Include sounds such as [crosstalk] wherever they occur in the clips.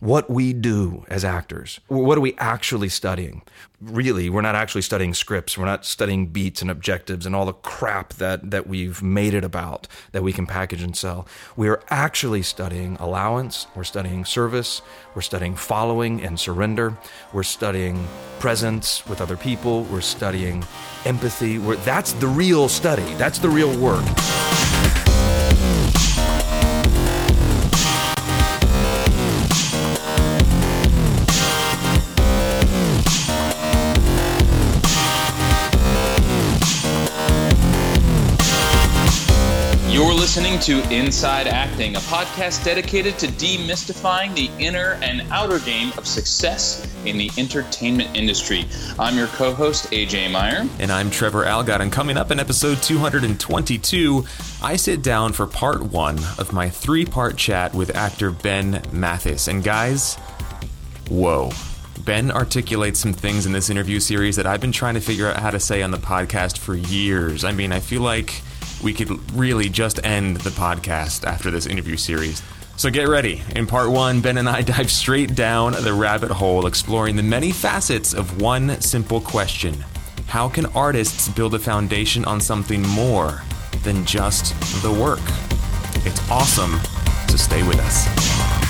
what we do as actors. What are we actually studying? Really, we're not actually studying scripts. We're not studying beats and objectives and all the crap that, that we've made it about that we can package and sell. We are actually studying allowance. We're studying service. We're studying following and surrender. We're studying presence with other people. We're studying empathy. We're, that's the real study. That's the real work. Listening to Inside Acting, a podcast dedicated to demystifying the inner and outer game of success in the entertainment industry. I'm your co host, AJ Meyer. And I'm Trevor Algatt. And coming up in episode 222, I sit down for part one of my three part chat with actor Ben Mathis. And guys, whoa. Ben articulates some things in this interview series that I've been trying to figure out how to say on the podcast for years. I mean, I feel like we could really just end the podcast after this interview series. So get ready. In part one, Ben and I [laughs] dive straight down the rabbit hole, exploring the many facets of one simple question How can artists build a foundation on something more than just the work? It's awesome, so stay with us.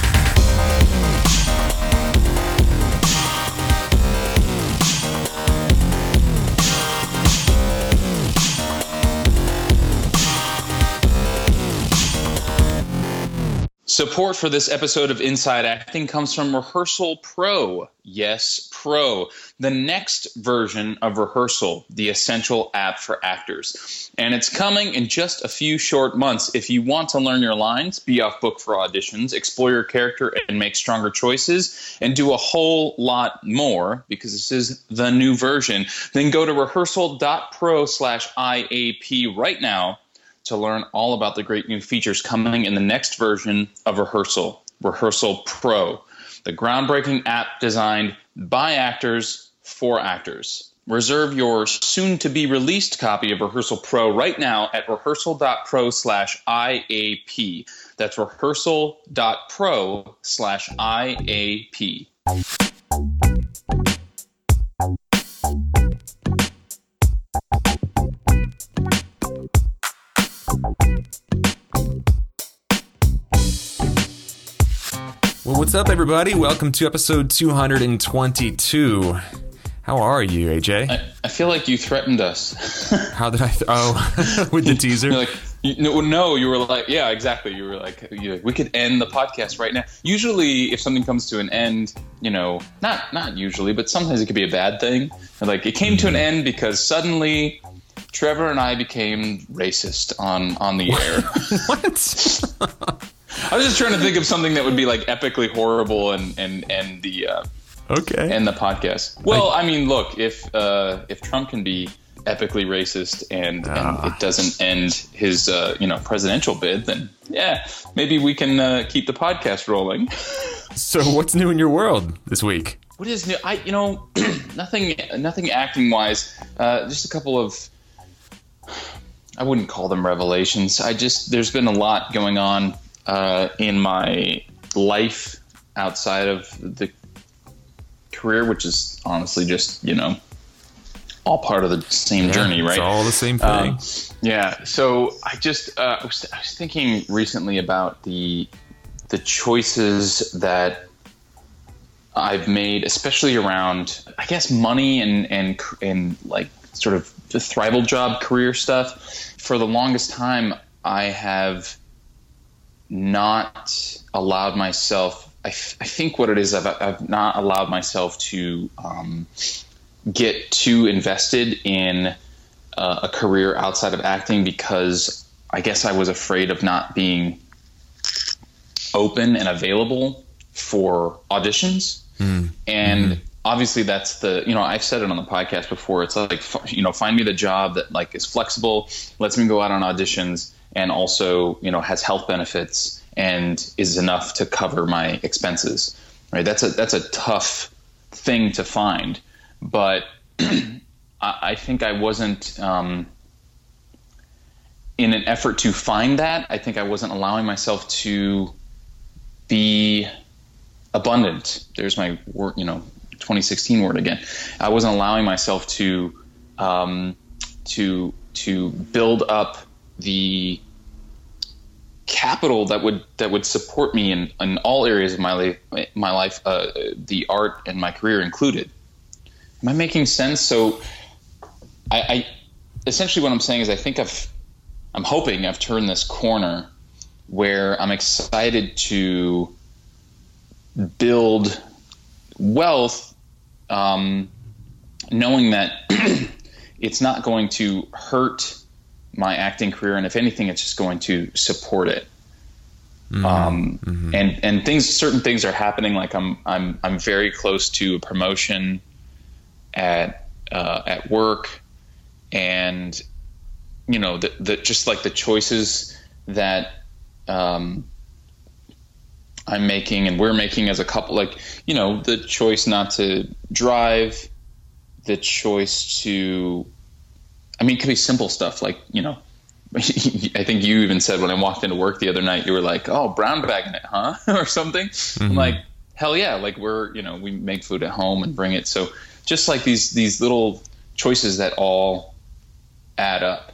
Support for this episode of Inside Acting comes from Rehearsal Pro. Yes, Pro, the next version of Rehearsal, the essential app for actors. And it's coming in just a few short months. If you want to learn your lines, be off book for auditions, explore your character and make stronger choices, and do a whole lot more, because this is the new version, then go to rehearsal.pro slash IAP right now to learn all about the great new features coming in the next version of Rehearsal, Rehearsal Pro, the groundbreaking app designed by actors for actors. Reserve your soon to be released copy of Rehearsal Pro right now at rehearsal.pro slash IAP. That's rehearsal.pro slash IAP. What's up, everybody? Welcome to episode 222. How are you, AJ? I, I feel like you threatened us. [laughs] How did I? Th- oh, [laughs] with the teaser. like, you, no, no, you were like, yeah, exactly. You were like, you, we could end the podcast right now. Usually, if something comes to an end, you know, not not usually, but sometimes it could be a bad thing. Like it came to an mm-hmm. end because suddenly Trevor and I became racist on on the air. [laughs] what? I was just trying to think of something that would be like epically horrible and and and the uh, okay and the podcast. Well, I, I mean, look if uh, if Trump can be epically racist and, and it ah. doesn't end his uh, you know presidential bid, then yeah, maybe we can uh, keep the podcast rolling. [laughs] so, what's new in your world this week? What is new? I you know [clears throat] nothing nothing acting wise. Uh, just a couple of I wouldn't call them revelations. I just there's been a lot going on uh, in my life outside of the career, which is honestly just you know all part of the same yeah, journey, right? It's all the same thing. Um, yeah. So I just uh, I, was, I was thinking recently about the the choices that I've made, especially around I guess money and and and like sort of the thrival job career stuff. For the longest time, I have not allowed myself. I, f- I think what it is, I've, I've not allowed myself to um, get too invested in uh, a career outside of acting because I guess I was afraid of not being open and available for auditions. Mm. And mm. obviously, that's the you know I've said it on the podcast before. It's like you know find me the job that like is flexible, lets me go out on auditions and also you know has health benefits and is enough to cover my expenses. Right? That's a that's a tough thing to find, but [clears throat] I think I wasn't. Um, in an effort to find that, I think I wasn't allowing myself to be abundant. There's my word, you know, 2016 word again. I wasn't allowing myself to um, to to build up the capital that would that would support me in, in all areas of my life, my life, uh, the art and my career included. Am I making sense? So, I, I essentially what I'm saying is I think I've I'm hoping I've turned this corner where I'm excited to build wealth, um, knowing that [clears throat] it's not going to hurt my acting career, and if anything, it's just going to support it. Mm-hmm. Um, mm-hmm. And and things, certain things are happening. Like I'm I'm I'm very close to a promotion at uh, at work, and you know the, the just like the choices that um, I'm making and we're making as a couple, like you know the choice not to drive, the choice to I mean, it could be simple stuff like, you know, [laughs] I think you even said when I walked into work the other night, you were like, "Oh, brown bagging it, huh?" [laughs] or something. Mm-hmm. I'm like, "Hell yeah!" Like we're, you know, we make food at home and bring it. So just like these these little choices that all add up.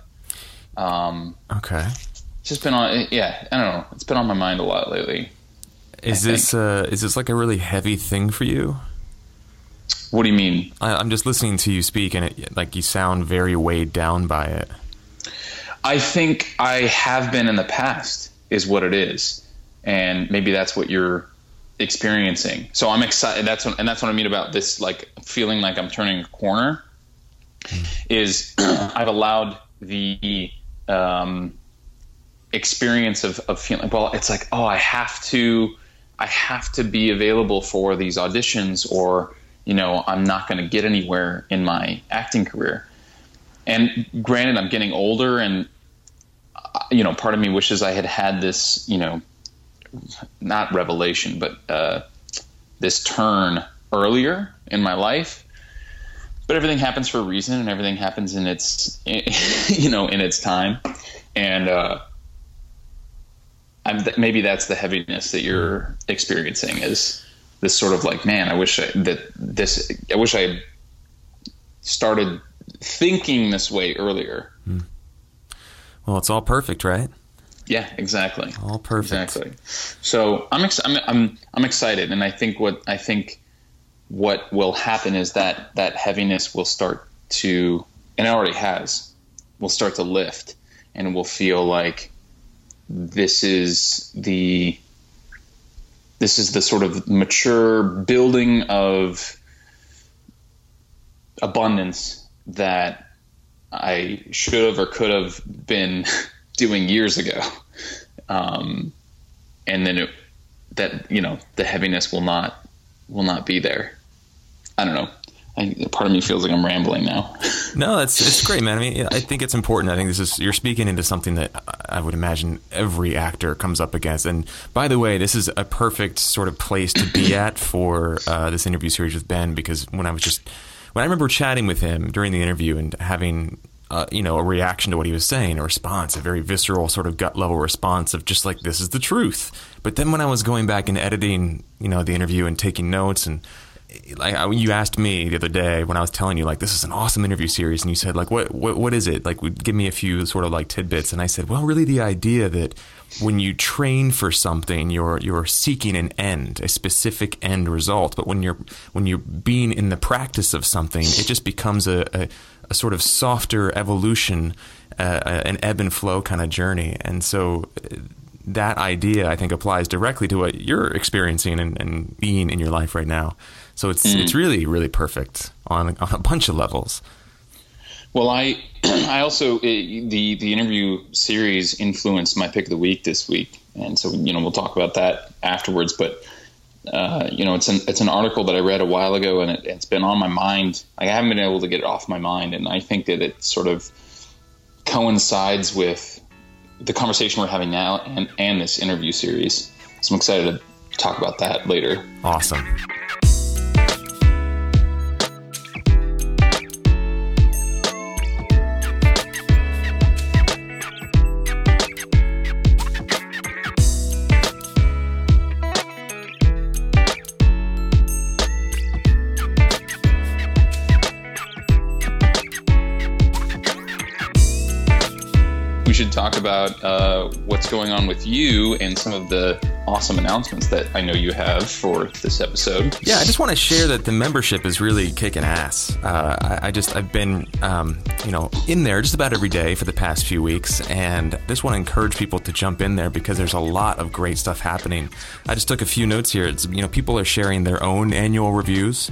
Um, okay. It's just been on. Yeah, I don't know. It's been on my mind a lot lately. Is I this uh, is this like a really heavy thing for you? What do you mean? I, am just listening to you speak, and it, like you sound very weighed down by it. I think I have been in the past, is what it is, and maybe that's what you're experiencing. So I'm excited. That's what, and that's what I mean about this, like feeling like I'm turning a corner. Mm. Is [clears throat] I've allowed the um, experience of, of feeling well. It's like oh, I have to, I have to be available for these auditions or you know, I'm not going to get anywhere in my acting career. And granted, I'm getting older, and uh, you know, part of me wishes I had had this, you know, not revelation, but uh, this turn earlier in my life. But everything happens for a reason, and everything happens in its, [laughs] you know, in its time. And uh, maybe that's the heaviness that you're experiencing is this sort of like, man, I wish I, that this, I wish I started thinking this way earlier. Hmm. Well, it's all perfect, right? Yeah, exactly. All perfect. Exactly. So I'm, ex- I'm, I'm, I'm excited. And I think what, I think what will happen is that that heaviness will start to, and it already has, will start to lift and will feel like this is the this is the sort of mature building of abundance that I should have or could have been [laughs] doing years ago. Um, and then it, that, you know, the heaviness will not, will not be there. I don't know. I, part of me feels like I'm rambling now. [laughs] no, that's it's great, man. I mean, I think it's important. I think this is you're speaking into something that I would imagine every actor comes up against. And by the way, this is a perfect sort of place to be at [clears throat] for uh, this interview series with Ben because when I was just when I remember chatting with him during the interview and having uh, you know, a reaction to what he was saying, a response, a very visceral sort of gut level response of just like, this is the truth. But then when I was going back and editing, you know, the interview and taking notes and like you asked me the other day when I was telling you like this is an awesome interview series and you said like what what what is it? Like give me a few sort of like tidbits. And I said well really the idea that when you train for something you're you're seeking an end a specific end result. But when you're when you're being in the practice of something it just becomes a, a, a sort of softer evolution uh, an ebb and flow kind of journey. And so uh, that idea I think applies directly to what you're experiencing and, and being in your life right now so it's mm. it's really really perfect on on [laughs] a bunch of levels. Well, I [clears throat] I also it, the the interview series influenced my pick of the week this week, and so you know we'll talk about that afterwards. But uh, you know, it's an it's an article that I read a while ago, and it, has been on my mind. I haven't been able to get it off my mind, and I think that it sort of coincides with the conversation we're having now and and this interview series. So I'm excited to talk about that later. Awesome. We should talk about uh, what's going on with you and some of the awesome announcements that I know you have for this episode. Yeah, I just want to share that the membership is really kicking ass. Uh, I, I, just I've been um, you know in there just about every day for the past few weeks, and just want to encourage people to jump in there because there's a lot of great stuff happening. I just took a few notes here. It's you know people are sharing their own annual reviews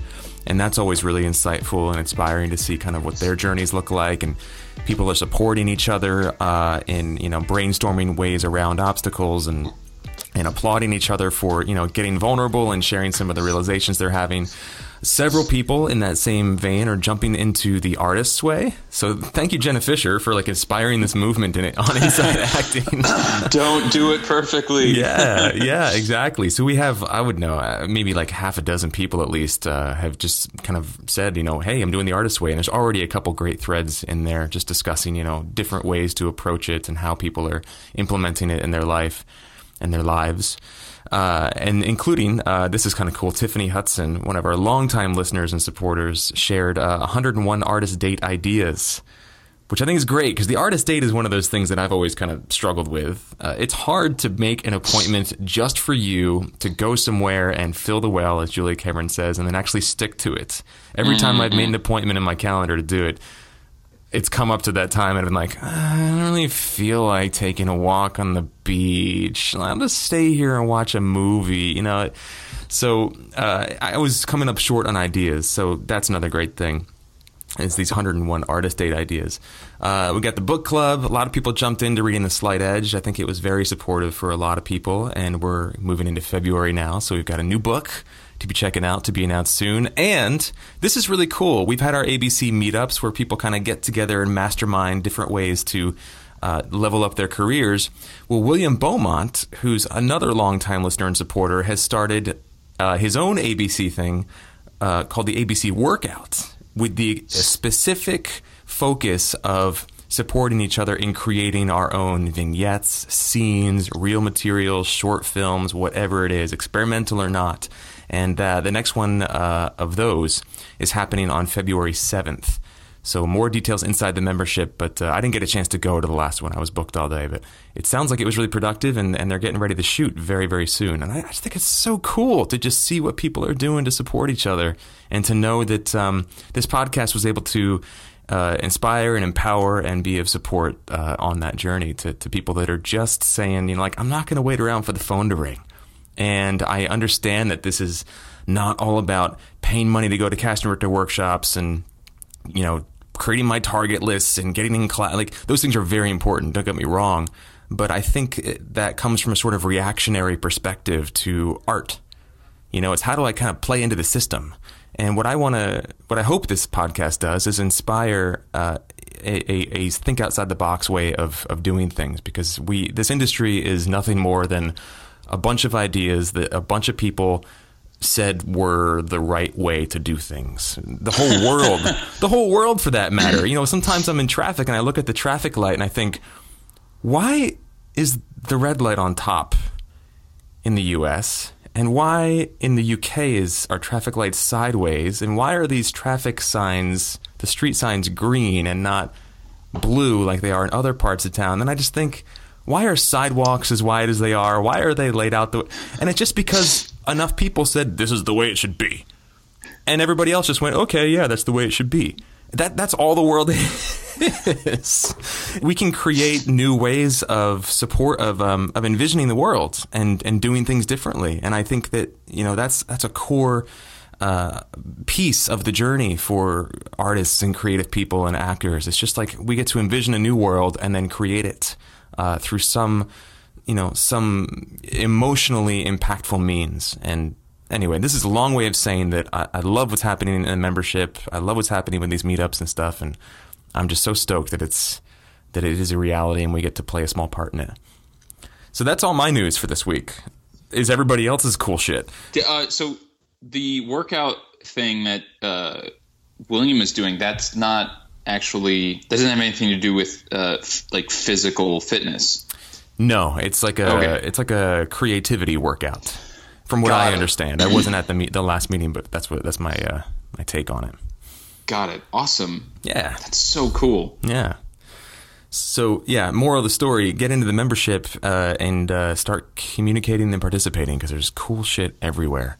and that's always really insightful and inspiring to see kind of what their journeys look like. And people are supporting each other uh, in you know brainstorming ways around obstacles and and applauding each other for you know getting vulnerable and sharing some of the realizations they're having Several people in that same vein are jumping into the artist's way. So thank you, Jenna Fisher, for like inspiring this movement in it on inside acting. [laughs] Don't do it perfectly. [laughs] yeah, yeah, exactly. So we have, I would know, uh, maybe like half a dozen people at least uh, have just kind of said, you know, hey, I'm doing the artist's way, and there's already a couple great threads in there just discussing, you know, different ways to approach it and how people are implementing it in their life and their lives uh, and including uh, this is kind of cool. Tiffany Hudson, one of our longtime listeners and supporters, shared uh, 101 artist date ideas, which I think is great because the artist date is one of those things that I've always kind of struggled with. Uh, it's hard to make an appointment just for you to go somewhere and fill the well, as Julia Cameron says, and then actually stick to it. Every mm-hmm. time I've made an appointment in my calendar to do it, it's come up to that time and I've been like, I don't really feel like taking a walk on the beach. I'll just stay here and watch a movie, you know. So uh, I was coming up short on ideas. So that's another great thing. Is these 101 artist date ideas. Uh, we got the book club. A lot of people jumped into reading The Slight Edge. I think it was very supportive for a lot of people. And we're moving into February now. So we've got a new book to be checking out to be announced soon. And this is really cool. We've had our ABC meetups where people kind of get together and mastermind different ways to uh, level up their careers. Well, William Beaumont, who's another longtime listener and supporter, has started uh, his own ABC thing uh, called the ABC Workout with the specific focus of supporting each other in creating our own vignettes, scenes, real materials, short films, whatever it is, experimental or not. And uh, the next one uh, of those is happening on February 7th. So more details inside the membership, but uh, I didn't get a chance to go to the last one. I was booked all day, but it sounds like it was really productive, and, and they're getting ready to shoot very, very soon. And I, I just think it's so cool to just see what people are doing to support each other, and to know that um, this podcast was able to uh, inspire and empower and be of support uh, on that journey to, to people that are just saying, you know, like I'm not going to wait around for the phone to ring. And I understand that this is not all about paying money to go to casting director workshops and, you know, creating my target lists and getting in class. Like, those things are very important. Don't get me wrong. But I think that comes from a sort of reactionary perspective to art. You know, it's how do I kind of play into the system? And what I want to, what I hope this podcast does is inspire uh, a, a, a, think outside the box way of, of doing things because we, this industry is nothing more than a bunch of ideas that a bunch of people said were the right way to do things. The whole [laughs] world, the whole world for that matter. You know, sometimes I'm in traffic and I look at the traffic light and I think, why is the red light on top in the US? And why in the UK is our traffic light sideways? And why are these traffic signs, the street signs, green and not blue like they are in other parts of town? And I just think, why are sidewalks as wide as they are? Why are they laid out the way? And it's just because enough people said this is the way it should be. And everybody else just went, "Okay, yeah, that's the way it should be." That that's all the world [laughs] is. we can create new ways of support of um, of envisioning the world and and doing things differently. And I think that, you know, that's that's a core uh, piece of the journey for artists and creative people and actors. It's just like we get to envision a new world and then create it uh, through some, you know, some emotionally impactful means. And anyway, this is a long way of saying that I, I love what's happening in the membership. I love what's happening with these meetups and stuff, and I'm just so stoked that it's that it is a reality and we get to play a small part in it. So that's all my news for this week. Is everybody else's cool shit? Uh, so the workout thing that uh, William is doing, that's not actually doesn't have anything to do with uh, f- like physical fitness. No, it's like a okay. it's like a creativity workout. From what Got I it. understand, I wasn't at the meet, the last meeting, but that's what that's my uh, my take on it. Got it. Awesome. Yeah, that's so cool. Yeah. So yeah, moral of the story: get into the membership uh, and uh, start communicating and participating because there's cool shit everywhere.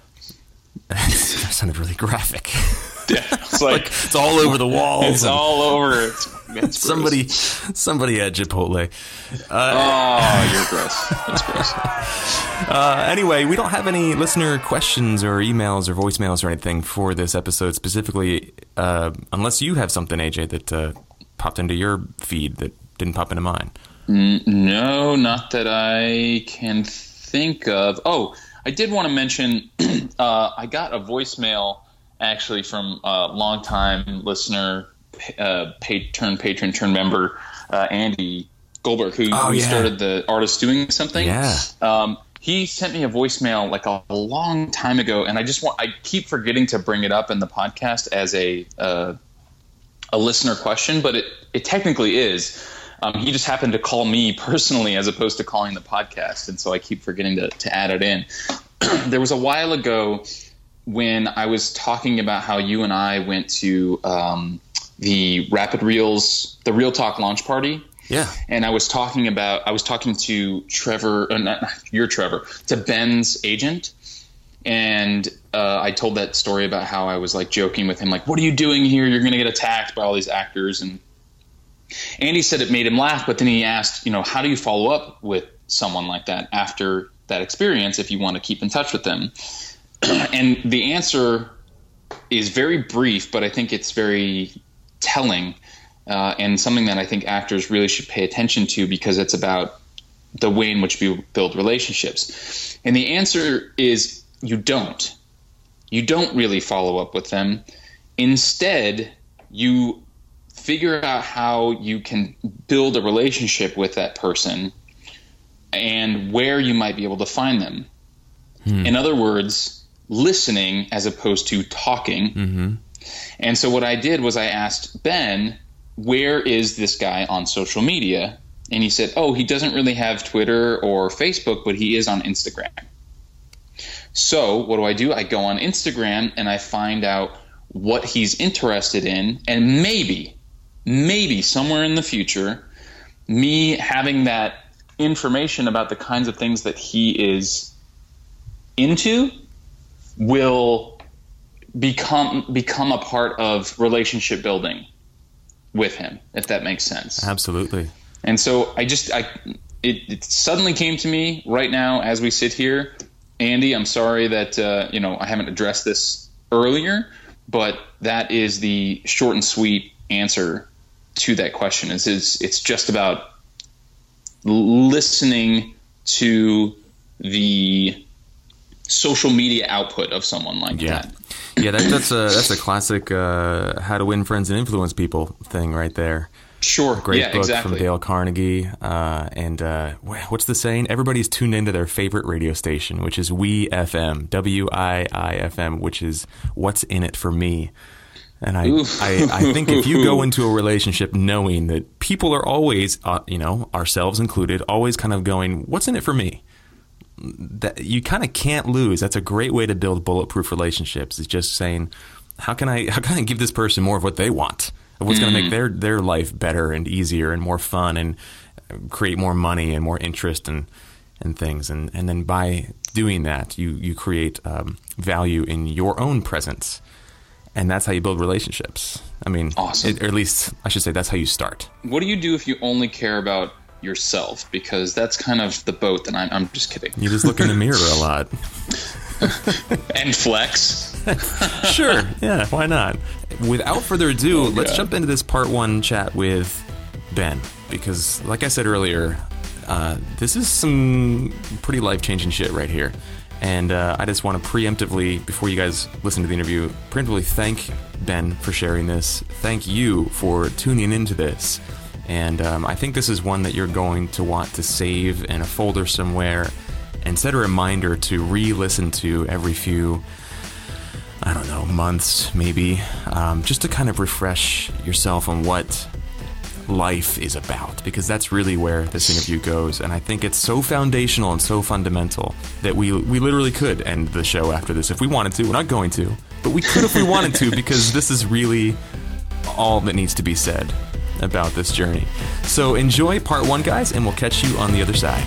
[laughs] that sounded really graphic. [laughs] Yeah, [laughs] it's like, It's all over the walls. it's and all over. It's, [laughs] it's somebody, gross. somebody at Chipotle. Oh, you're gross. That's gross. [laughs] Uh, anyway, we don't have any listener questions or emails or voicemails or anything for this episode specifically, uh, unless you have something, AJ, that uh, popped into your feed that didn't pop into mine. No, not that I can think of. Oh, I did want to mention [clears throat] uh, I got a voicemail actually from a longtime listener, uh, paid, turn patron, turn member, uh, Andy Goldberg, who, Oh, who yeah. started the Artist Doing Something. Yeah. Um, he sent me a voicemail like a, a long time ago, and I just want I keep forgetting to bring it up in the podcast as a uh, a listener question, but it, it technically is. Um, he just happened to call me [laughs] personally as opposed to calling the podcast, and so I keep forgetting to, to add it in. [clears throat] there was a while ago when I was talking about how you and I went to um, the Rapid Reels, the Real Talk launch party Yeah. and I was talking about I was talking to Trevor, uh, not, not- you're Trevor, to Ben's agent, and uh, I told that story about how I was like joking with him, like, "What are you doing here? You're going to get attacked by all these actors." And Andy said it made him laugh, but then he asked, you know, how do you follow up with someone like that after that experience if you want to keep in touch with them? [clears throat] and the answer is very brief, but I think it's very telling uh, and something that I think actors really should pay attention to because it's about the way in which we build relationships. And the answer is you don't. You don't really follow up with them. Instead, you figure out how you can build a relationship with that person and where you might be able to find them. In other words, listening as opposed to talking. Mm-hmm. And so what I did was I asked Ben, where is this guy on social media? And he said, oh, he doesn't really have Twitter or Facebook, but he is on Instagram. So what do I do? I go on Instagram and I find out what he's interested in, and maybe, maybe somewhere in the future, me having that information about the kinds of things that he is into will become become a part of relationship building with him if that makes sense. Absolutely. and so i just i it, it suddenly came to me right now as we sit here. Andy i'm sorry that uh, you know i haven't addressed this earlier but that is the short and sweet answer to that question. Is it's, it's just about listening to the social media output of someone like Yeah. that Yeah, that, that's a that's a classic uh, how to win friends and influence people thing right there. Sure. Great yeah, book exactly. from Dale Carnegie. Uh, and uh, what's the saying? Everybody's tuned into their favorite radio station, which is We FM, W I I F M, which is what's in it for me. And I, I, I think if you go into a relationship knowing that people are always, uh, you know, ourselves included, always kind of going, "What's in it for me?" That you kind of can't lose. That's a great way to build bulletproof relationships. Is just saying, "How can I, how can I give this person more of what they want? Of what's going to make their their life better and easier and more fun and uh, create more money and more interest and and things." And and then by doing that, you you create um, value in your own presence and that's how you build relationships. I mean, Awesome. it- or at least I should say that's how you start. What do you do if you only care about yourself? Because that's kind of the boat that I'm. I'm just kidding. You just look in the mirror a lot. [laughs] And flex. [laughs] Sure, yeah, why not? Without further ado, let's jump into this part one chat with Ben because, like I said earlier, uh, this is some pretty life changing shit right here. And uh, I just want to preemptively, before you guys listen to the interview, preemptively thank Ben for sharing this. Thank you for tuning into this. And um, I think this is one that you're going to want to save in a folder somewhere and set a reminder to re listen to every few I don't know, months maybe, um, just to kind of refresh yourself on what life is about, because that's really where this interview goes. And I think it's so foundational and so fundamental that we we literally could end the show after this if we wanted to. We're not going to, but we could if we wanted to, because this is really all that needs to be said. About this journey. So enjoy part one, guys, and we'll catch you on the other side.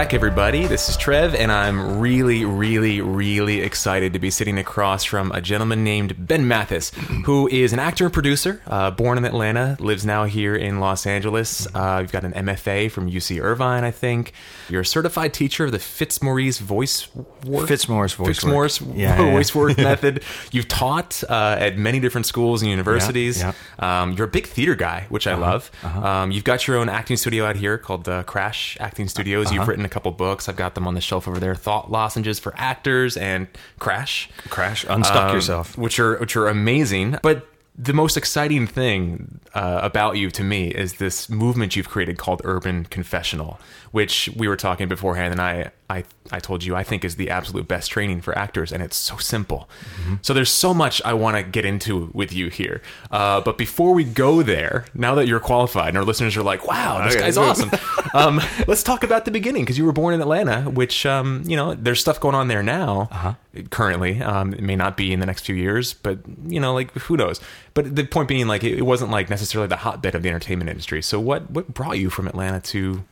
Back, everybody. This is Trev, and I'm really, really, really excited to be sitting across from a gentleman named Ben Mathis, who is an actor and producer, uh, born in Atlanta, lives now here in Los Angeles. Uh, you've got an MFA from UC Irvine, I think. You're a certified teacher of the Fitzmaurice voice work. Fitzmaurice voice Fitzmaurice work. Yeah, yeah, voice yeah. work [laughs] method. You've taught uh, at many different schools and universities. yeah. Um, you're a big theater guy, which I love. Um, you've got your own acting studio out here called uh, Crash Acting Studios. You've written a couple books. I've got them on the shelf over there. Thought lozenges for actors and Crash, Crash, unstuck um, yourself. which are which are amazing. But the most exciting thing uh, about you to me is this movement you've created called Urban Confessional, which we were talking beforehand, and I I, I told you I think is the absolute best training for actors, and it's so simple. So there's so much I want to get into with you here. Uh, but before we go there, now that you're qualified, and our listeners are like, "Wow, this Okay. guy's awesome," [laughs] um, let's talk about the beginning because you were born in Atlanta, which um, you know there's stuff going on there now. Currently, um, it may not be in the next few years, but you know, like who knows? But the point being, like, it, it wasn't like necessarily the hotbed of the entertainment industry. So what what brought you from Atlanta to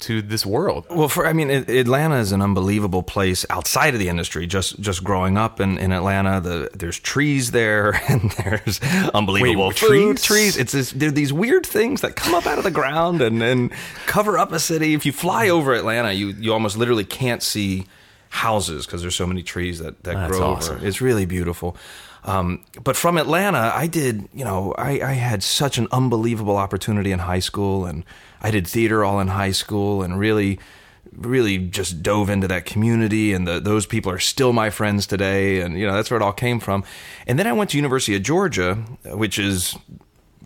to this world? Well, for I mean, it, Atlanta is an unbelievable place outside of the industry. Just just growing up in, in Atlanta, the there's trees there, [laughs] and there's unbelievable Wait, food trees? trees. It's this, there are these weird things that come up out of the ground and and cover up a city. If you fly over Atlanta, you you almost literally can't see houses because there's so many trees that that That's grow awesome. over. It's really beautiful. Um, but from Atlanta, I did, you know, I, I had such an unbelievable opportunity in high school, and I did theater all in high school, and really, really just dove into that community. And the, those people are still my friends today, and you know that's where it all came from. And then I went to University of Georgia, which is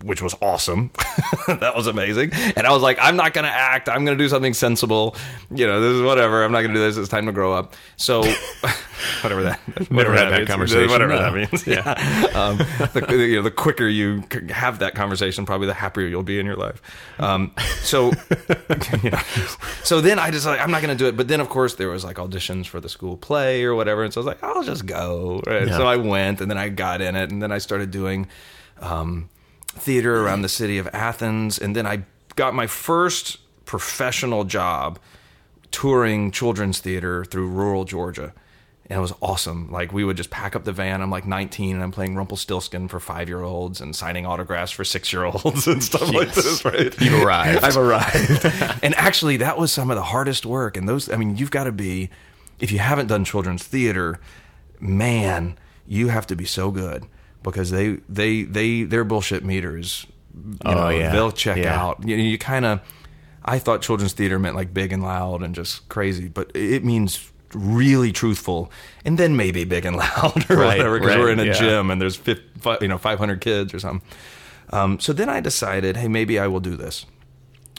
which was awesome. [laughs] that was amazing. And I was like, I'm not going to act. I'm going to do something sensible. You know, this is whatever. I'm not going to do this. It's time to grow up. So, [laughs] whatever that, whatever had that means. conversation. Whatever No. that means. [laughs] Yeah. um, the, you know, the quicker you have that conversation, probably the happier you'll be in your life. Um, so, you know, so then I just like, I'm not going to do it. But then, of course, there was like auditions for the school play or whatever. And so I was like, I'll just go. Right? Yeah. So I went and then I got in it and then I started doing, um, theater around the city of Athens, and then I got my first professional job touring children's theater through rural Georgia. And it was awesome. Like we would just pack up the van. I'm like 19 and I'm playing Rumpelstiltskin for five year olds and signing autographs for six year olds [laughs] and stuff like this. Right? You've arrived. I've arrived. [laughs] and actually, that was some of the hardest work. And those, I mean, you've got to be, if you haven't done children's theater, man, you have to be so good because they, they, they, their bullshit meters, you Oh, know, yeah. they'll check Yeah. out. You, you kind of, I thought children's theater meant like big and loud and just crazy, but it means really truthful and then maybe big and [laughs] loud or Right, whatever because right, we're in a yeah. gym and there's fif- fi- you know 500 kids or something. Um, so then I decided, hey, maybe I will do this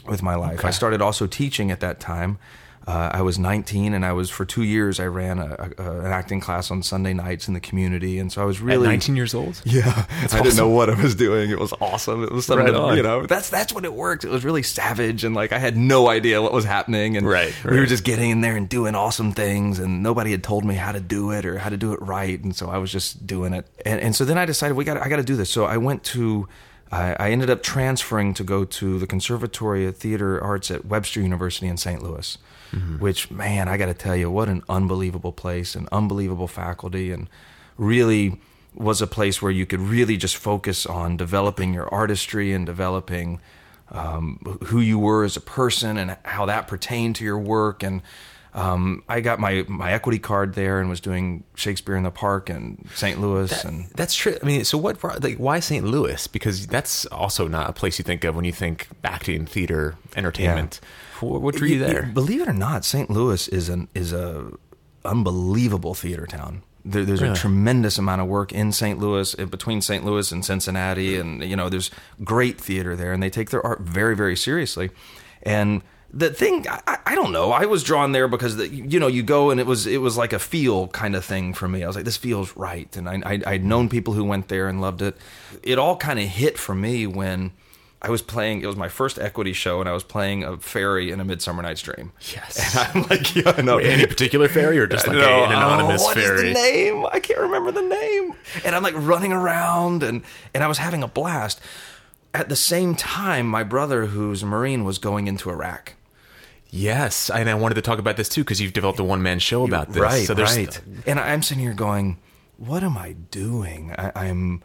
with my life. I started also teaching at that time. Uh, I was 19, and I was for two years. I ran a, a, an acting class on Sunday nights in the community, and so I was At really 19 years old? [laughs] yeah, I didn't know what I was doing. It was awesome. It was something Right you know. That's that's when it worked. It was really savage, and like I had no idea what was happening, and Right, we were just getting in there and doing awesome things, and nobody had told me how to do it or how to do it right, and so I was just doing it. And and so then I decided we got I got to do this. So I went to. I I ended up transferring to go to the Conservatory of Theater Arts at Webster University in St. Louis, which man, I got to tell you, what an unbelievable place, and unbelievable faculty, and really was a place where you could really just focus on developing your artistry and developing um, who you were as a person and how that pertained to your work. And um, I got my, my equity card there and was doing Shakespeare in the Park and St. Louis. and That's true. I mean, so what? Like, why St. Louis? Because that's also not a place you think of when you think acting, theater, entertainment. What, what drew you there? Believe it or not, St. Louis is an is a unbelievable theater town. There, there's a tremendous amount of work in St. Louis, between St. Louis and Cincinnati, and you know, there's great theater there, and they take their art very, very seriously. And the thing, I, I don't know, I was drawn there because the, you know, you go and it was it was like a feel kind of thing for me. I was like, this feels right, and I, I I'd known people who went there and loved it. It all kind of hit for me when. I was playing. It was my first equity show, and I was playing a fairy in a Midsummer Night's Dream. Yes. and I'm like, [laughs] yeah, no, Wait, any particular fairy or just like no, an anonymous oh, what is fairy? the name? I can't remember the name. And I'm like running around, and and I was having a blast. At the same time, my brother, who's a Marine, was going into Iraq. Yes, and I wanted to talk about this too because you've developed a one man show about this. Right, so there's- right. And I'm sitting here going, "What am I doing? I, I'm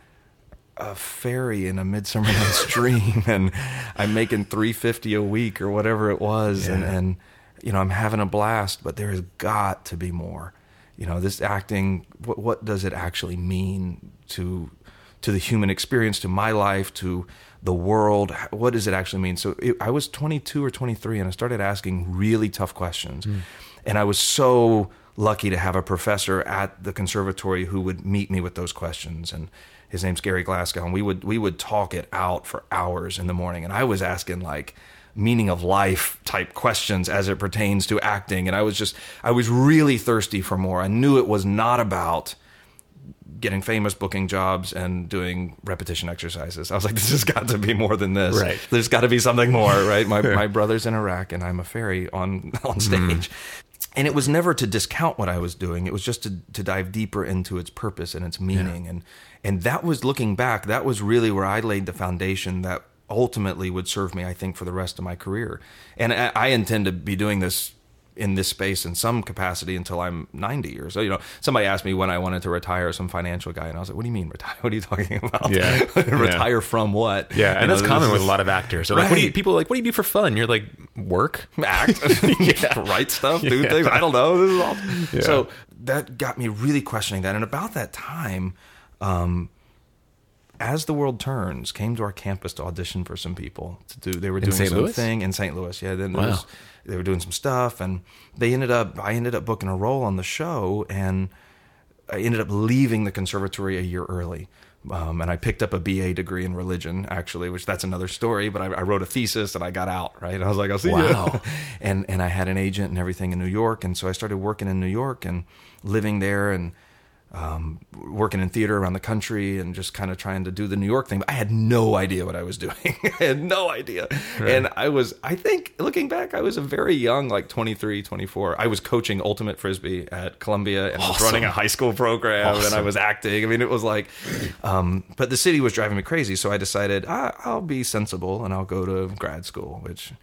a fairy in a Midsummer Night's [laughs] Dream, and I'm making three fifty a week or whatever it was, and, Yeah. and you know I'm having a blast. But there has got to be more. You know, this acting. What, what does it actually mean to to the human experience, to my life, to the world? What does it actually mean? So it, I was 22 or 23, and I started asking really tough questions, hmm. and I was so lucky to have a professor at the conservatory who would meet me with those questions and his name's Gary Glasgow and we would we would talk it out for hours in the morning. And I was asking like meaning of life type questions as it pertains to acting. And I was just I was really thirsty for more. I knew it was not about getting famous booking jobs and doing repetition exercises. I was like [laughs] this has got to be more than this. Right. there's got to be something more right? My my brother's in Iraq and I'm a fairy on [laughs] on stage mm. And it was never to discount what I was doing. It was just to, to dive deeper into its purpose and its meaning. And and that was looking back, that was really where I laid the foundation that ultimately would serve me, I think, for the rest of my career. And I, I intend to be doing this in this space in some capacity until I'm 90 years. So, you know, somebody asked me when I wanted to retire, some financial guy, and I was like, "What do you mean retire? [laughs] What are you talking about? Yeah. [laughs] retire from what? yeah, You and that's common with a lot of actors. They're like, what do you, people are like, what do you do for fun? You're like, work. act, [laughs] write stuff, do Yeah. things. I don't know. This is all. Yeah. So that got me really questioning that. And about that time, um, as the world turns, came to our campus to audition for some people to do. They were doing something in St. Louis. Yeah, then Wow. was, they were doing some stuff, and they ended up. I ended up booking a role on the show, and I ended up leaving the conservatory a year early. Um, and I picked up a BA degree in religion, actually, which that's another story. But I, I wrote a thesis and I got out. Right, [laughs] I was like, I'll see Wow. you. [laughs] and and I had an agent and everything in New York, and so I started working in New York and living there and um, working in theater around the country and just kind of trying to do the New York thing. But I had no idea what I was [laughs] doing. I had no idea. And I was, I think, looking back, I was a very young, like 23, 24. I was coaching Ultimate Frisbee at Columbia and I was running a high school program and I was acting. I mean, it was like, um, but the city was driving me crazy. So I decided ah, I'll be sensible and I'll go to grad school, which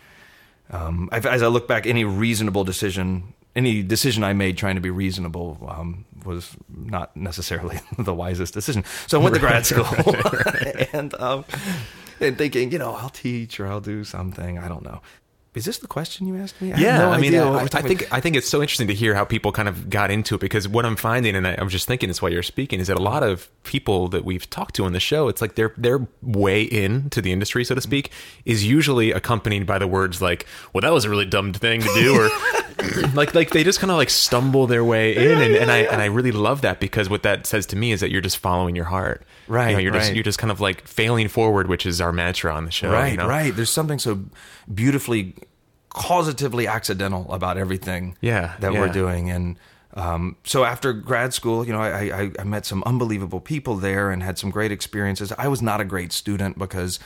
um, as I look back, any reasonable decision, any decision I made trying to be reasonable, um, was not necessarily [laughs] the wisest decision. So I went to grad school, [laughs] and um, and thinking, you know, I'll teach or I'll do something. I don't know. Is this the question you asked me? I Yeah, no I mean, I, I think I think it's so interesting to hear how people kind of got into it because what I'm finding, and I, was just thinking this while you're speaking, is that a lot of people that we've talked to on the show, it's like their their way in to the industry, so to speak, is usually accompanied by the words like, "Well, that was a really dumb thing to do," or [laughs] [clears throat] like like they just kind of like stumble their way in, and, and I and I really love that because what that says to me is that you're just following your heart, Right, You know, you're just you're just kind of like failing forward, which is our mantra on the show, right, you know? right. There's something so beautifully, causatively accidental about everything Yeah, that yeah. we're doing. And um, so after grad school, you know, I, I, I met some unbelievable people there and had some great experiences. I was not a great student because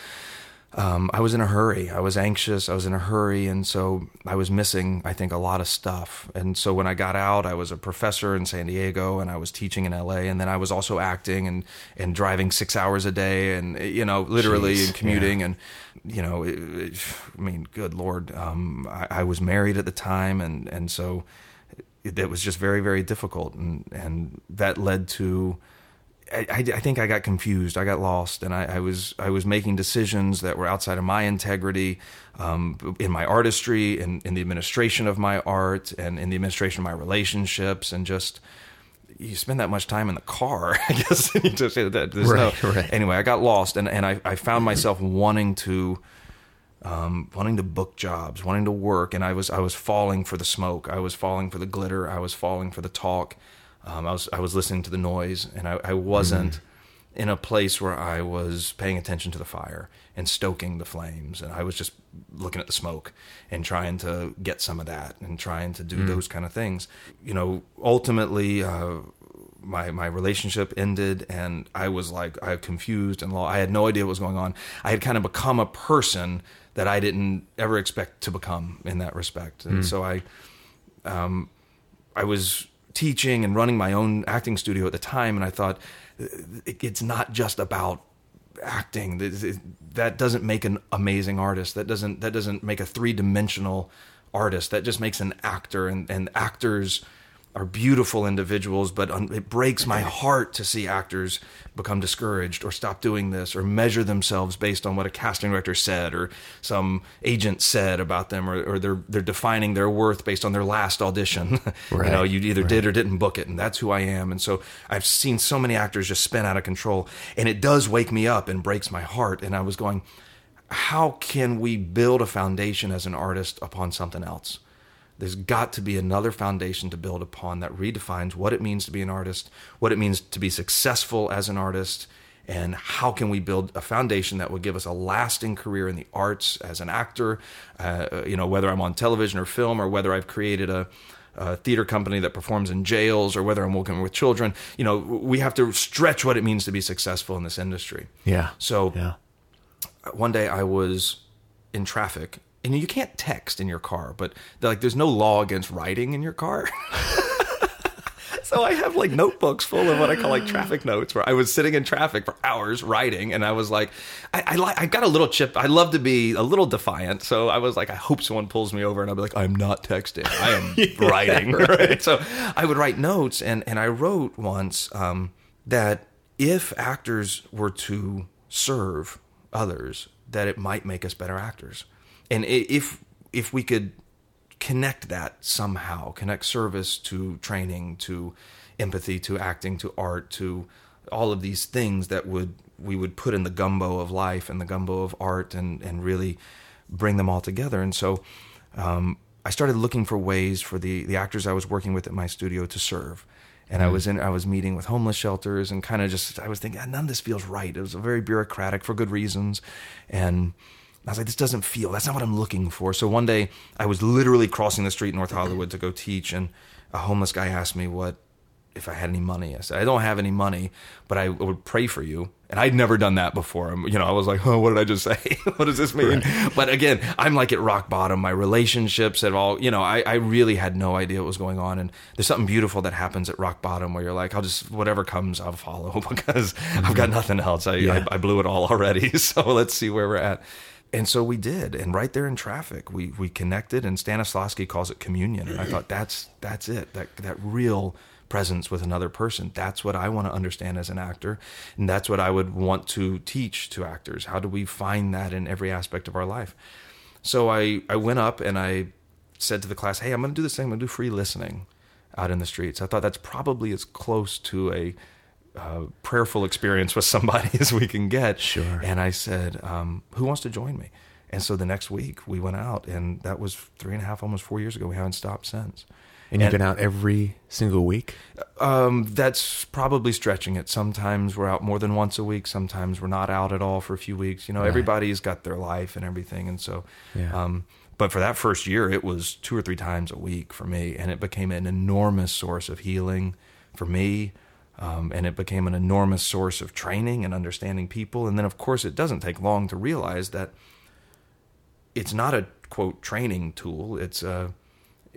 um, I was in a hurry. I was anxious. I was in a hurry. And so I was missing, I think, a lot of stuff. And so when I got out, I was a professor in San Diego and I was teaching in LA. And then I was also acting and, and driving six hours a day and, you know, literally Jeez, and commuting. And, you know, it, it- I mean, good Lord. Um, I, I was married at the time. And, and so it, it was just very, very difficult. And, and that led to, I, I, I think I got confused. I got lost, and I, I was I was making decisions that were outside of my integrity, um, in my artistry, and in the administration of my art, and in the administration of my relationships, and just you spend that much time in the car. [laughs] I guess you say that. There's Right, no, right. Anyway, I got lost, and and I, I found myself wanting to um, wanting to book jobs, wanting to work, and I was I was falling for the smoke. I was falling for the glitter. I was falling for the talk. Um, I was I was listening to the noise, and I, I wasn't Mm. in a place where I was paying attention to the fire and stoking the flames, and I was just looking at the smoke and trying to get some of that and trying to do Mm. those kind of things. You know, ultimately. Uh, my my relationship ended and I was like I confused and lo- I had no idea what was going on. I had kind of become a person that I didn't ever expect to become in that respect. And so I um I was teaching and running my own acting studio at the time and I thought it's not just about acting. Th- th- that doesn't make an amazing artist. That doesn't that doesn't make a three-dimensional artist. That just makes an actor and and actors are beautiful individuals but it breaks my heart to see actors become discouraged or stop doing this or measure themselves based on what a casting director said or some agent said about them or, or they're they're defining their worth based on their last audition. [laughs] You know you either did or didn't book it and that's who I am. And so I've seen so many actors just spin out of control and it does wake me up and breaks my heart. And I was going how can we build a foundation as an artist upon something else there's got to be another foundation to build upon that redefines what it means to be an artist what it means to be successful as an artist and how can we build a foundation that will give us a lasting career in the arts as an actor uh, you know whether i'm on television or film or whether i've created a a theater company that performs in jails or whether I'm working with children, you know, we have to stretch what it means to be successful in this industry. Yeah. So Yeah. one day I was in traffic, and you can't text in your car, but like there's no law against writing in your car. [laughs] so I have like notebooks full of what I call like traffic notes, where I was sitting in traffic for hours writing, and I was like, I I, I got a little chip. I love to be a little defiant, so I was like, I hope someone pulls me over, and I'll be like, I'm not texting, I am [laughs] writing. Right? [laughs] So I would write notes, and and I wrote once um, that if actors were to serve others that it might make us better actors and if if we could connect that somehow connect service to training to empathy to acting to art to all of these things that would we would put in the gumbo of life and the gumbo of art and and really bring them all together. And so um, I started looking for ways for the the actors I was working with at my studio to serve. And I was in I was meeting with homeless shelters and kind of just I was thinking "Ah, none of this feels right. It was very bureaucratic for good reasons, and I was like, this doesn't feel. That's not what I'm looking for. So one day I was literally crossing the street in North Hollywood to go teach, and a homeless guy asked me what if I had any money. I said I don't have any money, but I would pray for you. And I'd never done that before. You know, I was like, oh, what did I just say? [laughs] what does this mean? But again, I'm like at rock bottom. My relationships at all, you know, I, I really had no idea what was going on. And there's something beautiful that happens at rock bottom where you're like, I'll just, whatever comes, I'll follow [laughs] because I've got mm-hmm. nothing else. I, Yeah. I, I blew it all already. [laughs] So let's see where we're at. And so we did, and right there in traffic, we we connected. And Stanislavski calls it communion, and I thought that's that's it. That that real presence with another person. That's what I want to understand as an actor, and that's what I would want to teach to actors. How do we find that in every aspect of our life? So I I went up and I said to the class, "Hey, I'm going to do this thing. I'm going to do free listening out in the streets." I thought that's probably as close to a uh, prayerful experience with somebody [laughs] as we can get. Sure. And I said, um, "Who wants to join me?" And so the next week we went out, and that was three and a half, almost four years ago. We haven't stopped since. And you've been out every single week? Um, that's probably stretching it. Sometimes we're out more than once a week. Sometimes we're not out at all for a few weeks. You know, everybody's got their life and everything, and so. Yeah. Um, but for that first year, it was two or three times a week for me, and it became an enormous source of healing for me. Um, and it became an enormous source of training and understanding people. And then, of course, it doesn't take long to realize that it's not a quote training tool. It's a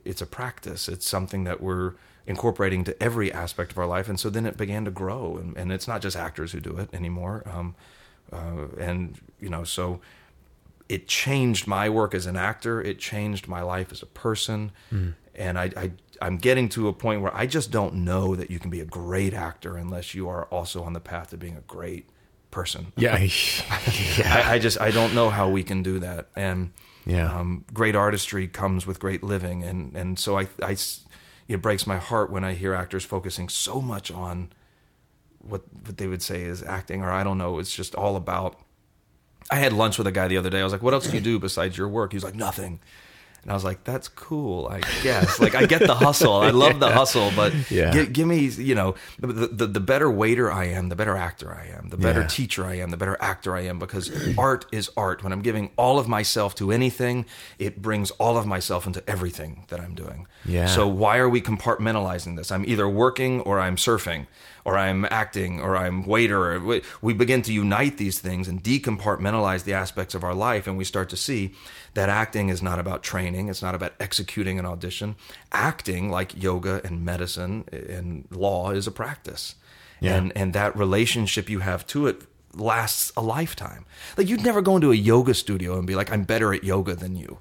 it's a practice. It's something that we're incorporating to every aspect of our life. And so then it began to grow, and, and it's not just actors who do it anymore. Um, uh, and you know, so it changed my work as an actor. It changed my life as a person. And I, I I'm getting to a point where I just don't know that you can be a great actor unless you are also on the path to being a great person. Yeah. [laughs] [laughs] I, I just I don't know how we can do that. And Yeah. um, great artistry comes with great living, and and so I, I it breaks my heart when I hear actors focusing so much on what what they would say is acting, or I don't know. It's just all about. I had lunch with a guy the other day. I was like, "What else do you do besides your work?" He was like, "Nothing." And I was like, that's cool, I guess. Like, I get the hustle. I love the [laughs] hustle, but Yeah. gi- give me, you know, the, the, the better waiter I am, the better actor I am, the better Yeah. teacher I am, the better actor I am, because art is art. When I'm giving all of myself to anything, it brings all of myself into everything that I'm doing. Yeah. So why are we compartmentalizing this? I'm either working or I'm surfing or I'm acting or I'm waiter. We- We begin to unite these things and decompartmentalize the aspects of our life, and we start to see that acting is not about training. It's not about executing an audition. Acting, like yoga and medicine and law, is a practice, Yeah. and and that relationship you have to it lasts a lifetime. Like you'd never go into a yoga studio and be like, "I'm better at yoga than you."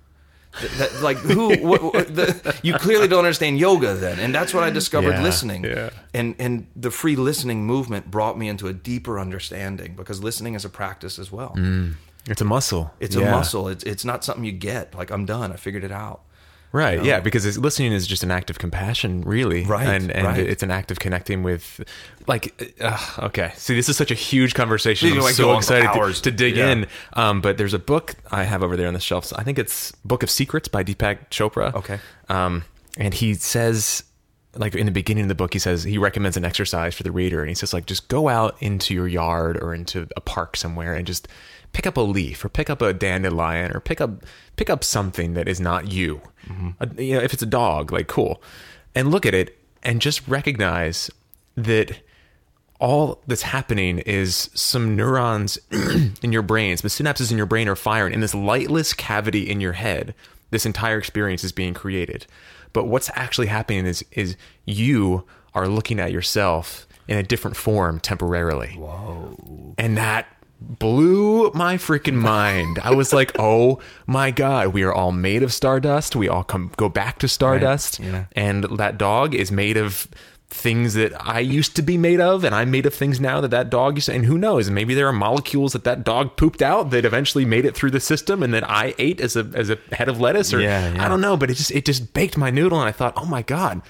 Th- that, like who what, what, [laughs] the, you clearly don't understand yoga then and that's what i discovered Yeah, listening yeah. and and the free listening movement brought me into a deeper understanding because listening is a practice as well It's a muscle. it's a Mm. Muscle it's it's not something you get like i'm done i figured it out Right. Yeah, because listening is just an act of compassion, really. Right, And and right. it's an act of connecting with, like, uh, okay. See, this is such a huge conversation. I'm like, so excited to, to dig Yeah. in. Um, but there's a book I have over there on the shelf. I think it's Book of Secrets by Deepak Chopra. Okay. Um, and he says, like in the beginning of the book, he says he recommends an exercise for the reader, and he says like just go out into your yard or into a park somewhere and just pick up a leaf or pick up a dandelion or pick up pick up something that is not you. Mm-hmm. A- you know, if it's a dog, like cool, and look at it and just recognize that all that's happening is some neurons [clears throat] in your brain, some synapses in your brain are firing in this lightless cavity in your head. This entire experience is being created. But what's actually happening is is you are looking at yourself in a different form temporarily. Whoa. And that blew my freaking mind. I was like, [laughs] "Oh my god, we are all made of stardust. We all come go back to stardust." yeah. And that dog is made of things that I used to be made of, and I'm made of things now that that dog used to. And who knows? Maybe there are molecules that that dog pooped out that eventually made it through the system, and that I ate as a as a head of lettuce, or Yeah, yeah. I don't know. But it just it just baked my noodle, and I thought, oh my god,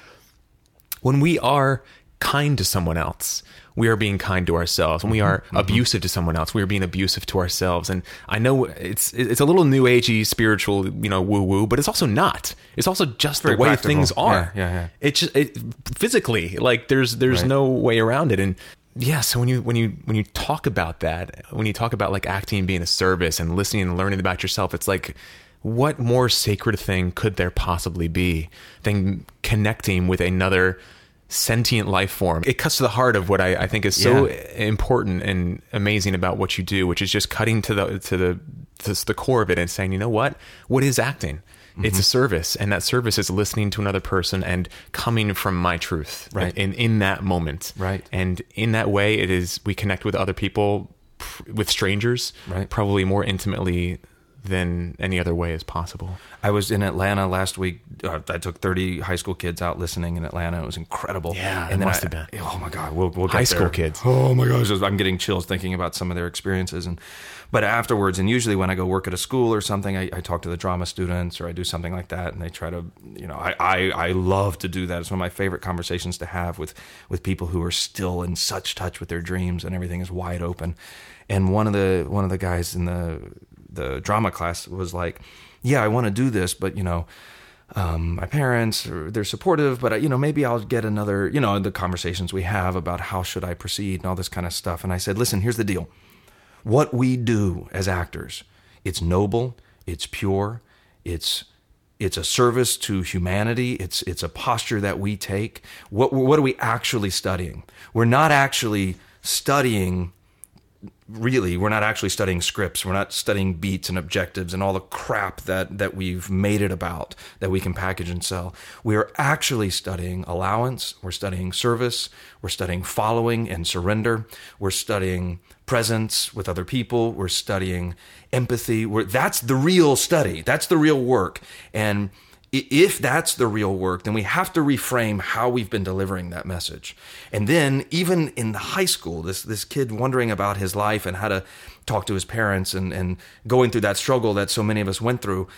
when we are kind to someone else, we are being kind to ourselves. When we mm-hmm. are mm-hmm. abusive to someone else, we are being abusive to ourselves. And I know it's it's a little new agey, spiritual, you know, woo woo, but it's also not. It's also just Very the way practical. things are. Yeah, yeah, yeah. It's just it, physically like there's there's Right. no way around it. And yeah, so when you when you when you talk about that, when you talk about like acting being a service and listening and learning about yourself, it's like what more sacred thing could there possibly be than connecting with another sentient life form? It cuts to the heart of what I, I think is so Yeah. important and amazing about what you do, which is just cutting to the to the to the core of it and saying, you know what, what is acting? It's Mm-hmm. a service, and that service is listening to another person and coming from my truth, Right. In in that moment, Right. And in that way, it is we connect with other people, pr- with strangers, Right. Probably more intimately than any other way is possible. I was in Atlanta last week. Uh, I took 30 high school kids out listening in Atlanta. It was incredible. Yeah, it and then must I, have been. Oh my god, we'll, we'll get High school there. kids. Oh my gosh, I'm getting chills thinking about some of their experiences. And but afterwards, and usually when I go work at a school or something, I, I talk to the drama students or I do something like that, and they try to, you know, I, I I love to do that. It's one of my favorite conversations to have with with people who are still in such touch with their dreams and everything is wide open. And one of the one of the guys in the the drama class was like, "Yeah, I want to do this, but you know." um, my parents they're supportive, but uh, you know maybe I'll get another you know the conversations we have about how should I proceed and all this kind of stuff. And I said, listen, here's the deal: what we do as actors, it's noble, it's pure, it's it's a service to humanity. It's it's a posture that we take. What what are we actually studying? We're not actually studying really we're not actually studying scripts. We're not studying beats and objectives and all the crap that that we've made it about that we can package and sell. We are actually studying allowance. We're studying service. We're studying following and surrender. We're studying presence with other people. We're studying empathy. We're, that's the real study. That's the real work. And if that's the real work, then we have to reframe how we've been delivering that message. And then, even in high school, this this kid wondering about his life and how to talk to his parents and and going through that struggle that so many of us went through.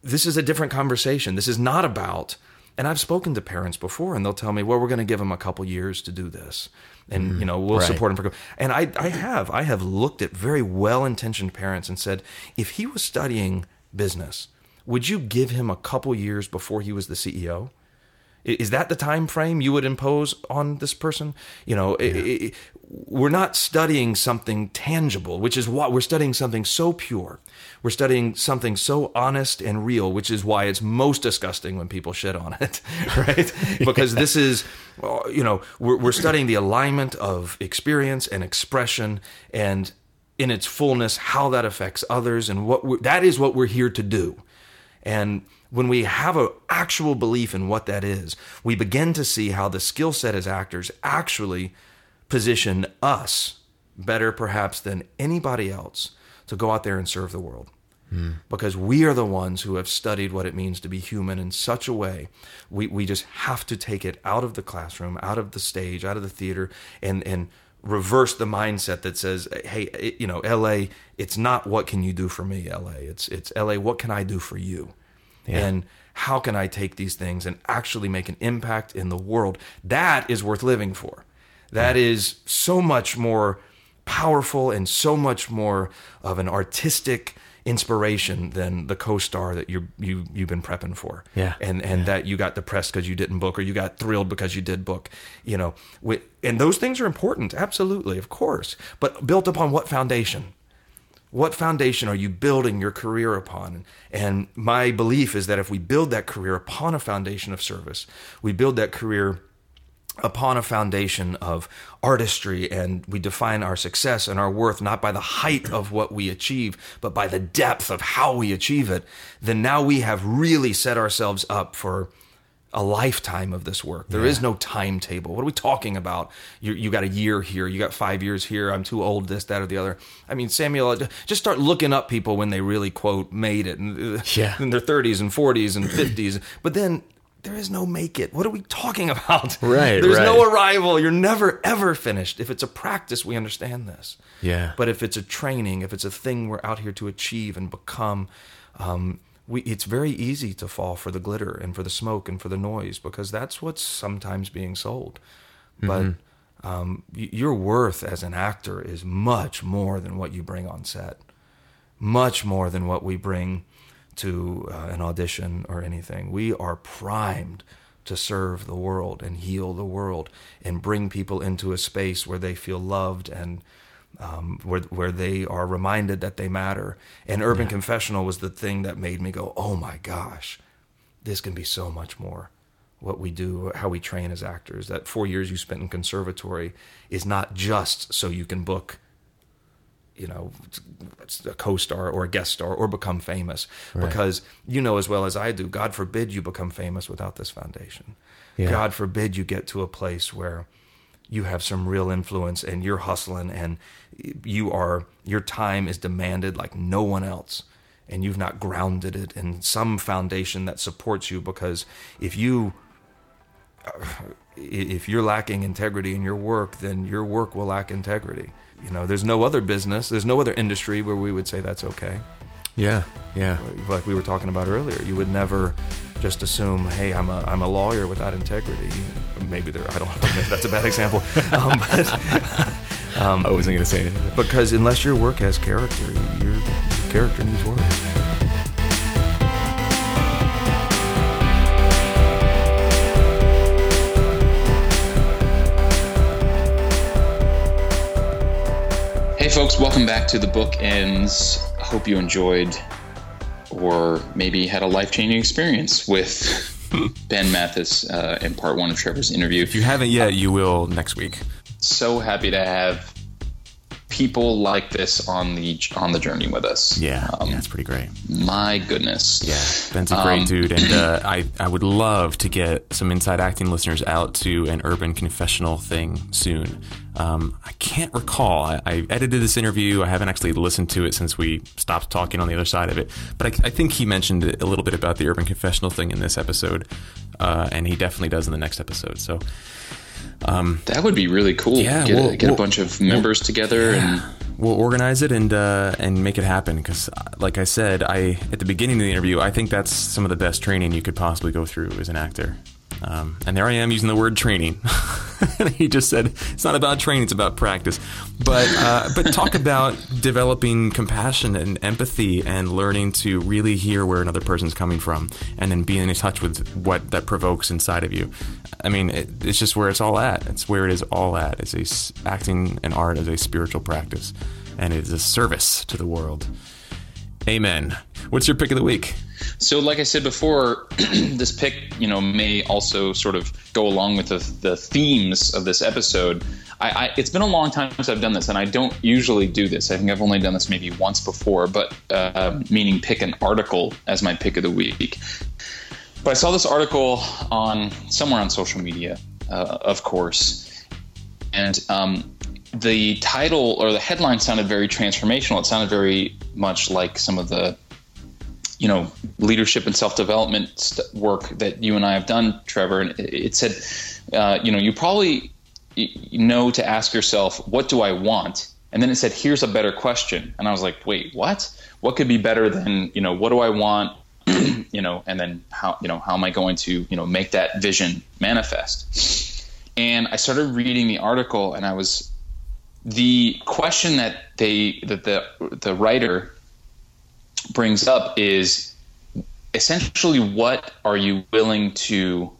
This is a different conversation. This is not about. And I've spoken to parents before, and they'll tell me, "Well, we're going to give them a couple years to do this, and mm-hmm. you know, we'll right. support him for." And I, I have, I have looked at very well-intentioned parents and said, if he was studying business would you give him a couple years before he was the CEO? Is that the time frame you would impose on this person? You know, i i we're not studying something tangible, which is why we're studying something so pure. We're studying something so honest and real, which is why it's most disgusting when people shit on it, [laughs] right? [laughs] because this is, uh, you know, we're, we're studying the alignment of experience and expression and in its fullness, how that affects others and what we're, that is what we're here to do. And when we have an actual belief in what that is, we begin to see how the skill set as actors actually position us better, perhaps, than anybody else to go out there and serve the world. Hmm. Because we are the ones who have studied what it means to be human in such a way. We, we just have to take it out of the classroom, out of the stage, out of the theater, and, and reverse the mindset that says, hey, it, you know, LA, it's not what can you do for me, LA. It's, it's LA, what can I do for you? And how can I take these things and actually make an impact in the world? That is worth living for. That is so much more powerful and so much more of an artistic inspiration than the co-star that you're you you've been prepping for Yeah. and and that you got depressed because you didn't book or you got thrilled because you did book you know wi- and those things are important absolutely of course but built upon what foundation what foundation are you building your career upon? And my belief is that if we build that career upon a foundation of service, we build that career upon a foundation of artistry and we define our success and our worth not by the height of what we achieve but by the depth of how we achieve it then now we have really set ourselves up for a lifetime of this work. There is no timetable. What are we talking about? You, you got a year here, you got five years here. I'm too old, this, that, or the other. I mean, Samuel, just start looking up people when they really quote made it, and, uh, Yeah. in their 30s and 40s and 50s. But then there is no make it. What are we talking [laughs] about? Right, There's no arrival. You're never ever finished. If it's a practice, we understand this. Yeah. But if it's a training, if it's a thing we're out here to achieve and become, um, we, it's very easy to fall for the glitter and for the smoke and for the noise because that's what's sometimes being sold. But um, your worth as an actor is much more than what you bring on set, much more than what we bring to uh, an audition or anything. We are primed to serve the world and heal the world and bring people into a space where they feel loved and um, where where they are reminded that they matter. And Urban Confessional was the thing that made me go, "Oh my gosh, this can be so much more." What we do, how we train as actors. That four years you spent in conservatory is not just so you can book you know a co-star or a guest star or become famous because you know as well as I do God forbid you become famous without this foundation Yeah. God forbid you get to a place where you have some real influence and you're hustling and you are your time is demanded like no one else and you've not grounded it in some foundation that supports you because if you uh, if you're lacking integrity in your work, then your work will lack integrity. You know, there's no other business, there's no other industry where we would say that's okay. Yeah. Yeah. Like we were talking about earlier, you would never just assume, "Hey, I'm a I'm a lawyer without integrity." Maybe there, I don't know, [laughs] that's a bad example, um, but [laughs] I wasn't going to say anything. because unless your work has character, your character needs work. Hey, folks, welcome back to the Bookends. I hope you enjoyed or maybe had a life changing experience with [laughs] Ben Mathis uh, in part one of Trevor's interview. If you haven't yet, you will next week. So happy to have people like this on the on the journey with us. Yeah. Um, yeah, it's pretty great. My goodness. Yeah, Ben's a great Um, dude, and [clears throat] uh, I I would love to get some inside acting listeners out to an urban confessional thing soon. Um, I can't recall. I, I edited this interview. I haven't actually listened to it since we stopped talking on the other side of it. But I, I think he mentioned a little bit about the urban confessional thing in this episode, uh, and he definitely does in the next episode. So That would be really cool. Yeah, get, we'll- a, get we'll- a bunch of members together and we'll organize it and uh, and make it happen. Because, like I said, I at the beginning of the interview, I think that's some of the best training you could possibly go through as an actor. Um, and there I am using the word training. [laughs] he just said it's not about training; it's about practice. But uh, but talk about developing compassion and empathy and learning to really hear where another person's coming from, and then being in touch with what that provokes inside of you. I mean, it, it's just where it's all at. It's where it is all at. It's a acting and art as a spiritual practice, and it is a service to the world. Amen. What's your pick of the week? So, like I said before, [clears throat] this pick, you know, may also sort of go along with the, the themes of this episode. I, I, it's been a long time since I've done this, and I don't usually do this. I think I've only done this maybe once before, but uh, meaning pick an article as my pick of the week. But I saw this article on somewhere on social media, uh, of course, and um, the title or the headline sounded very transformational. It sounded very much like some of the you know leadership and self development st- work that you and I have done, Trevor. And it, said, uh, you know, you probably know to ask yourself, what do I want? And then it said, here's a better question. And I was like, wait, what? What could be better than you know? What do I want? [clears throat] you know, and then how you know how am I going to you know make that vision manifest? And I started reading the article, and I was the question that they that the the writer brings up is essentially what are you willing to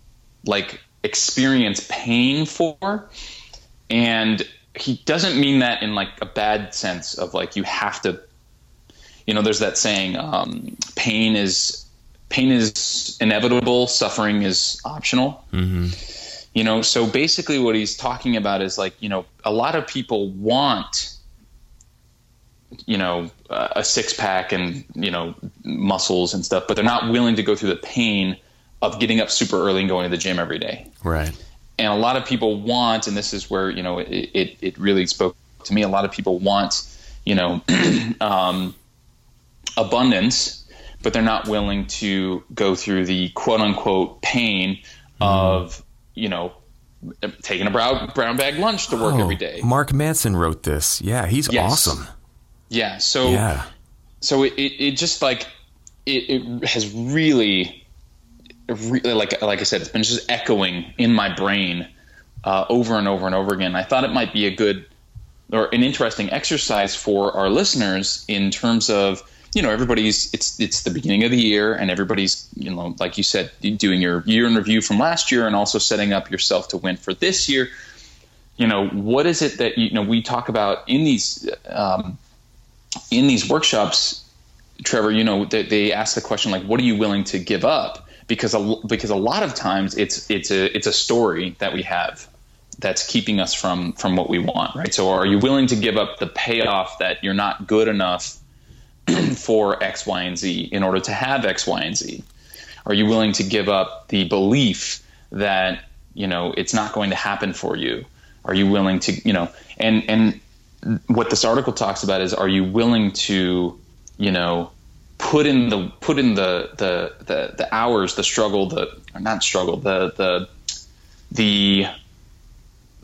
like experience pain for and he doesn't mean that in like a bad sense of like you have to you know there's that saying um, pain is pain is inevitable suffering is optional mm-hmm. You know so basically what he's talking about is like you know a lot of people want you know a six pack and you know muscles and stuff, but they're not willing to go through the pain of getting up super early and going to the gym every day. Right. And a lot of people want, and this is where you know it it, it really spoke to me. A lot of people want you know [clears throat] um, abundance, but they're not willing to go through the quote unquote pain mm. of you know taking a brown brown bag lunch to work oh, every day. Mark Manson wrote this. Yeah, he's yes. awesome. Yeah. So yeah. So it, it, it just like it, it has really, really like like I said, it's been just echoing in my brain uh, over and over and over again. I thought it might be a good or an interesting exercise for our listeners in terms of you know everybody's it's it's the beginning of the year and everybody's you know like you said doing your year in review from last year and also setting up yourself to win for this year you know what is it that you know we talk about in these um, in these workshops, Trevor, you know, they, they ask the question like, "What are you willing to give up?" Because a, because a lot of times it's it's a it's a story that we have that's keeping us from from what we want, right? So, are you willing to give up the payoff that you're not good enough [clears throat] for X, Y, and Z in order to have X, Y, and Z? Are you willing to give up the belief that you know it's not going to happen for you? Are you willing to you know and and what this article talks about is are you willing to you know put in the put in the the the, the hours the struggle the not struggle the the the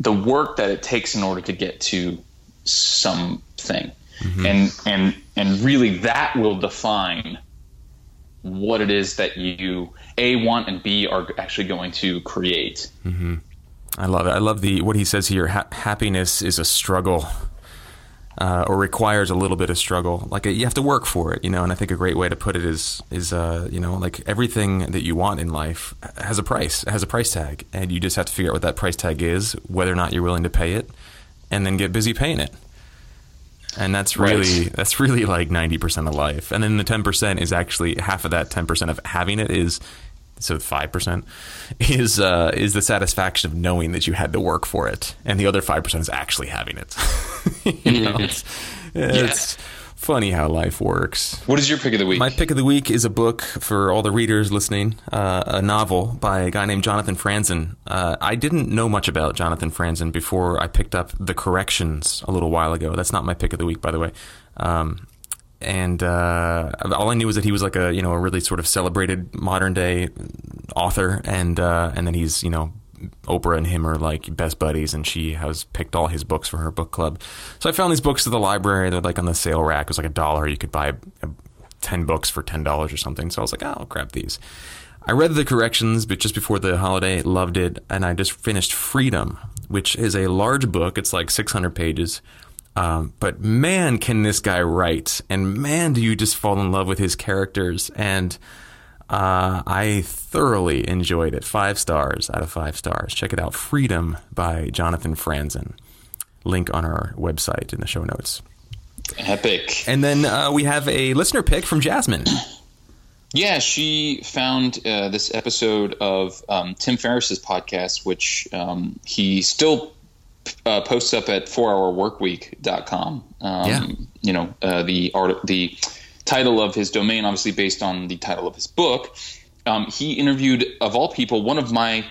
the work that it takes in order to get to something mm-hmm. and and and really that will define what it is that you a want and b are actually going to create mm-hmm. i love it i love the what he says here ha- happiness is a struggle uh, or requires a little bit of struggle. Like you have to work for it, you know. And I think a great way to put it is is uh, you know like everything that you want in life has a price, has a price tag, and you just have to figure out what that price tag is, whether or not you're willing to pay it, and then get busy paying it. And that's really right. that's really like ninety percent of life. And then the ten percent is actually half of that ten percent of having it is so five percent is uh, is the satisfaction of knowing that you had to work for it, and the other five percent is actually having it. [laughs] you know, it's, it's yeah. Funny how life works. What is your pick of the week? My pick of the week is a book for all the readers listening, uh, a novel by a guy named Jonathan Franzen. Uh, I didn't know much about Jonathan Franzen before I picked up The Corrections a little while ago. That's not my pick of the week, by the way. Um, and uh, all I knew was that he was like a you know a really sort of celebrated modern day author, and uh, and then he's you know Oprah and him are like best buddies, and she has picked all his books for her book club. So I found these books at the library. They're like on the sale rack. It was like a dollar. You could buy ten books for ten dollars or something. So I was like, oh, I'll grab these. I read the corrections, but just before the holiday, loved it, and I just finished Freedom, which is a large book. It's like 600 pages. Um, but man, can this guy write, and man, do you just fall in love with his characters. And uh, I thoroughly enjoyed it. Five stars out of five stars. Check it out. Freedom by Jonathan Franzen. Link on our website in the show notes. Epic. And then uh, we have a listener pick from Jasmine. [clears throat] Yeah, she found uh, this episode of um, Tim Ferriss's podcast, which um, he still uh, posts up at 4hourworkweek.com. Um, Yeah. You know, uh, the art, the title of his domain, obviously based on the title of his book. Um, he interviewed, of all people, one of my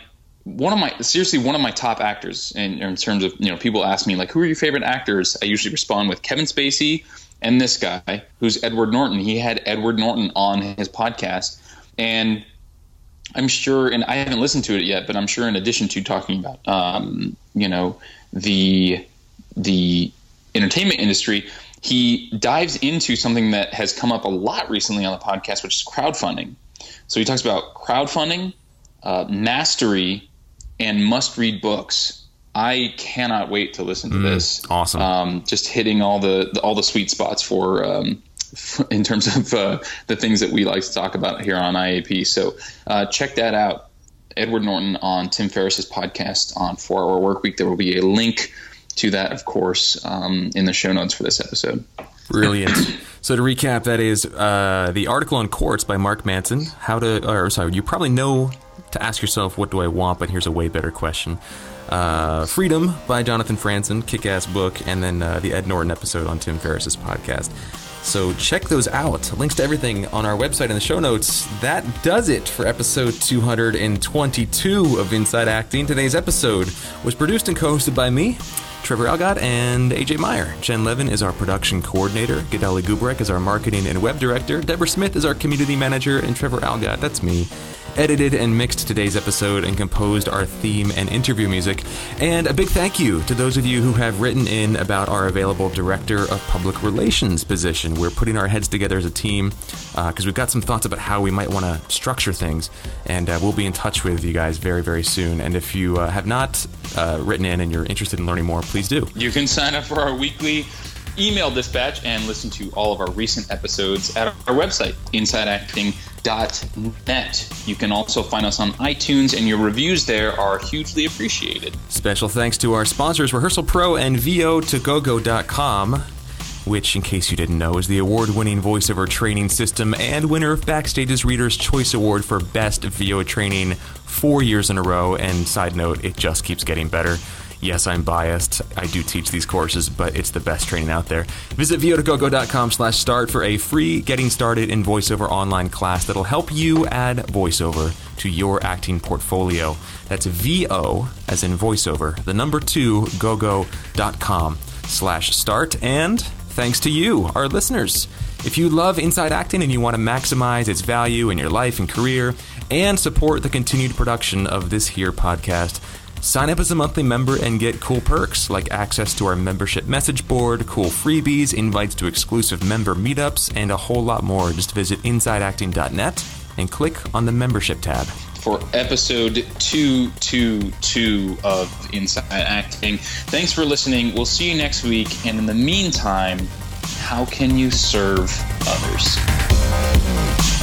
one of my seriously one of my top actors in, in terms of you know people ask me like who are your favorite actors i usually respond with kevin spacey and this guy who's edward norton he had edward norton on his podcast and i'm sure and i haven't listened to it yet but i'm sure in addition to talking about um, you know the the entertainment industry he dives into something that has come up a lot recently on the podcast which is crowdfunding so he talks about crowdfunding uh, mastery and must read books. I cannot wait to listen to this. awesome. Um, just hitting all the, the all the sweet spots for um, [laughs] in terms of uh, the things that we like to talk about here on IAP. So uh, check that out. Edward Norton on Tim Ferriss's podcast on Four Hour Work Week. There will be a link to that, of course, um, in the show notes for this episode. Brilliant. so to recap, that is uh, the article on Quartz by Mark Manson. How to, or sorry, you probably know to ask yourself, what do I want? But here's a way better question. Uh, Freedom by Jonathan Franzen, kick-ass book, and then uh, the Ed Norton episode on Tim Ferriss's podcast. So check those out. Links to everything on our website in the show notes. That does it for episode 222 of Inside Acting. Today's episode was produced and co-hosted by me, Trevor Algatt, and AJ Meijer. Jen Levin is our production coordinator. Gadali Gubrek is our marketing and web director. Deborah Smith is our community manager, and Trevor Algatt, that's me, edited and mixed today's episode and composed our theme and interview music. And a big thank you to those of you who have written in about our available Director of Public Relations position. We're putting our heads together as a team because we've got some thoughts about how we might want to structure things, and uh, we'll be in touch with you guys very, very soon. And if you uh, have not uh, written in and you're interested in learning more, please do. You can sign up for our weekly email dispatch and listen to all of our recent episodes at our website, insideacting.net. You can also find us on iTunes, and your reviews there are hugely appreciated. Special thanks to our sponsors, Rehearsal Pro and VO2GoGo.com, which, in case you didn't know, is the award winning voiceover training system and winner of Backstage's Reader's Choice Award for Best VO Training four years in a row. And side note, it just keeps getting better. Yes, I'm biased. I do teach these courses, but it's the best training out there. Visit vo2gogo.com slash start for a free getting started in voiceover online class that'll help you add voiceover to your acting portfolio. That's VO, as in voiceover, the number two, gogo.com slash start. And thanks to you, our listeners. If you love Inside Acting and you want to maximize its value in your life and career and support the continued production of this here podcast, Sign up as a monthly member and get cool perks like access to our membership message board, cool freebies, invites to exclusive member meetups, and a whole lot more. Just visit InsideActing.net and click on the membership tab. For episode 222 of Inside Acting. Thanks for listening. We'll see you next week. And in the meantime, how can you serve others?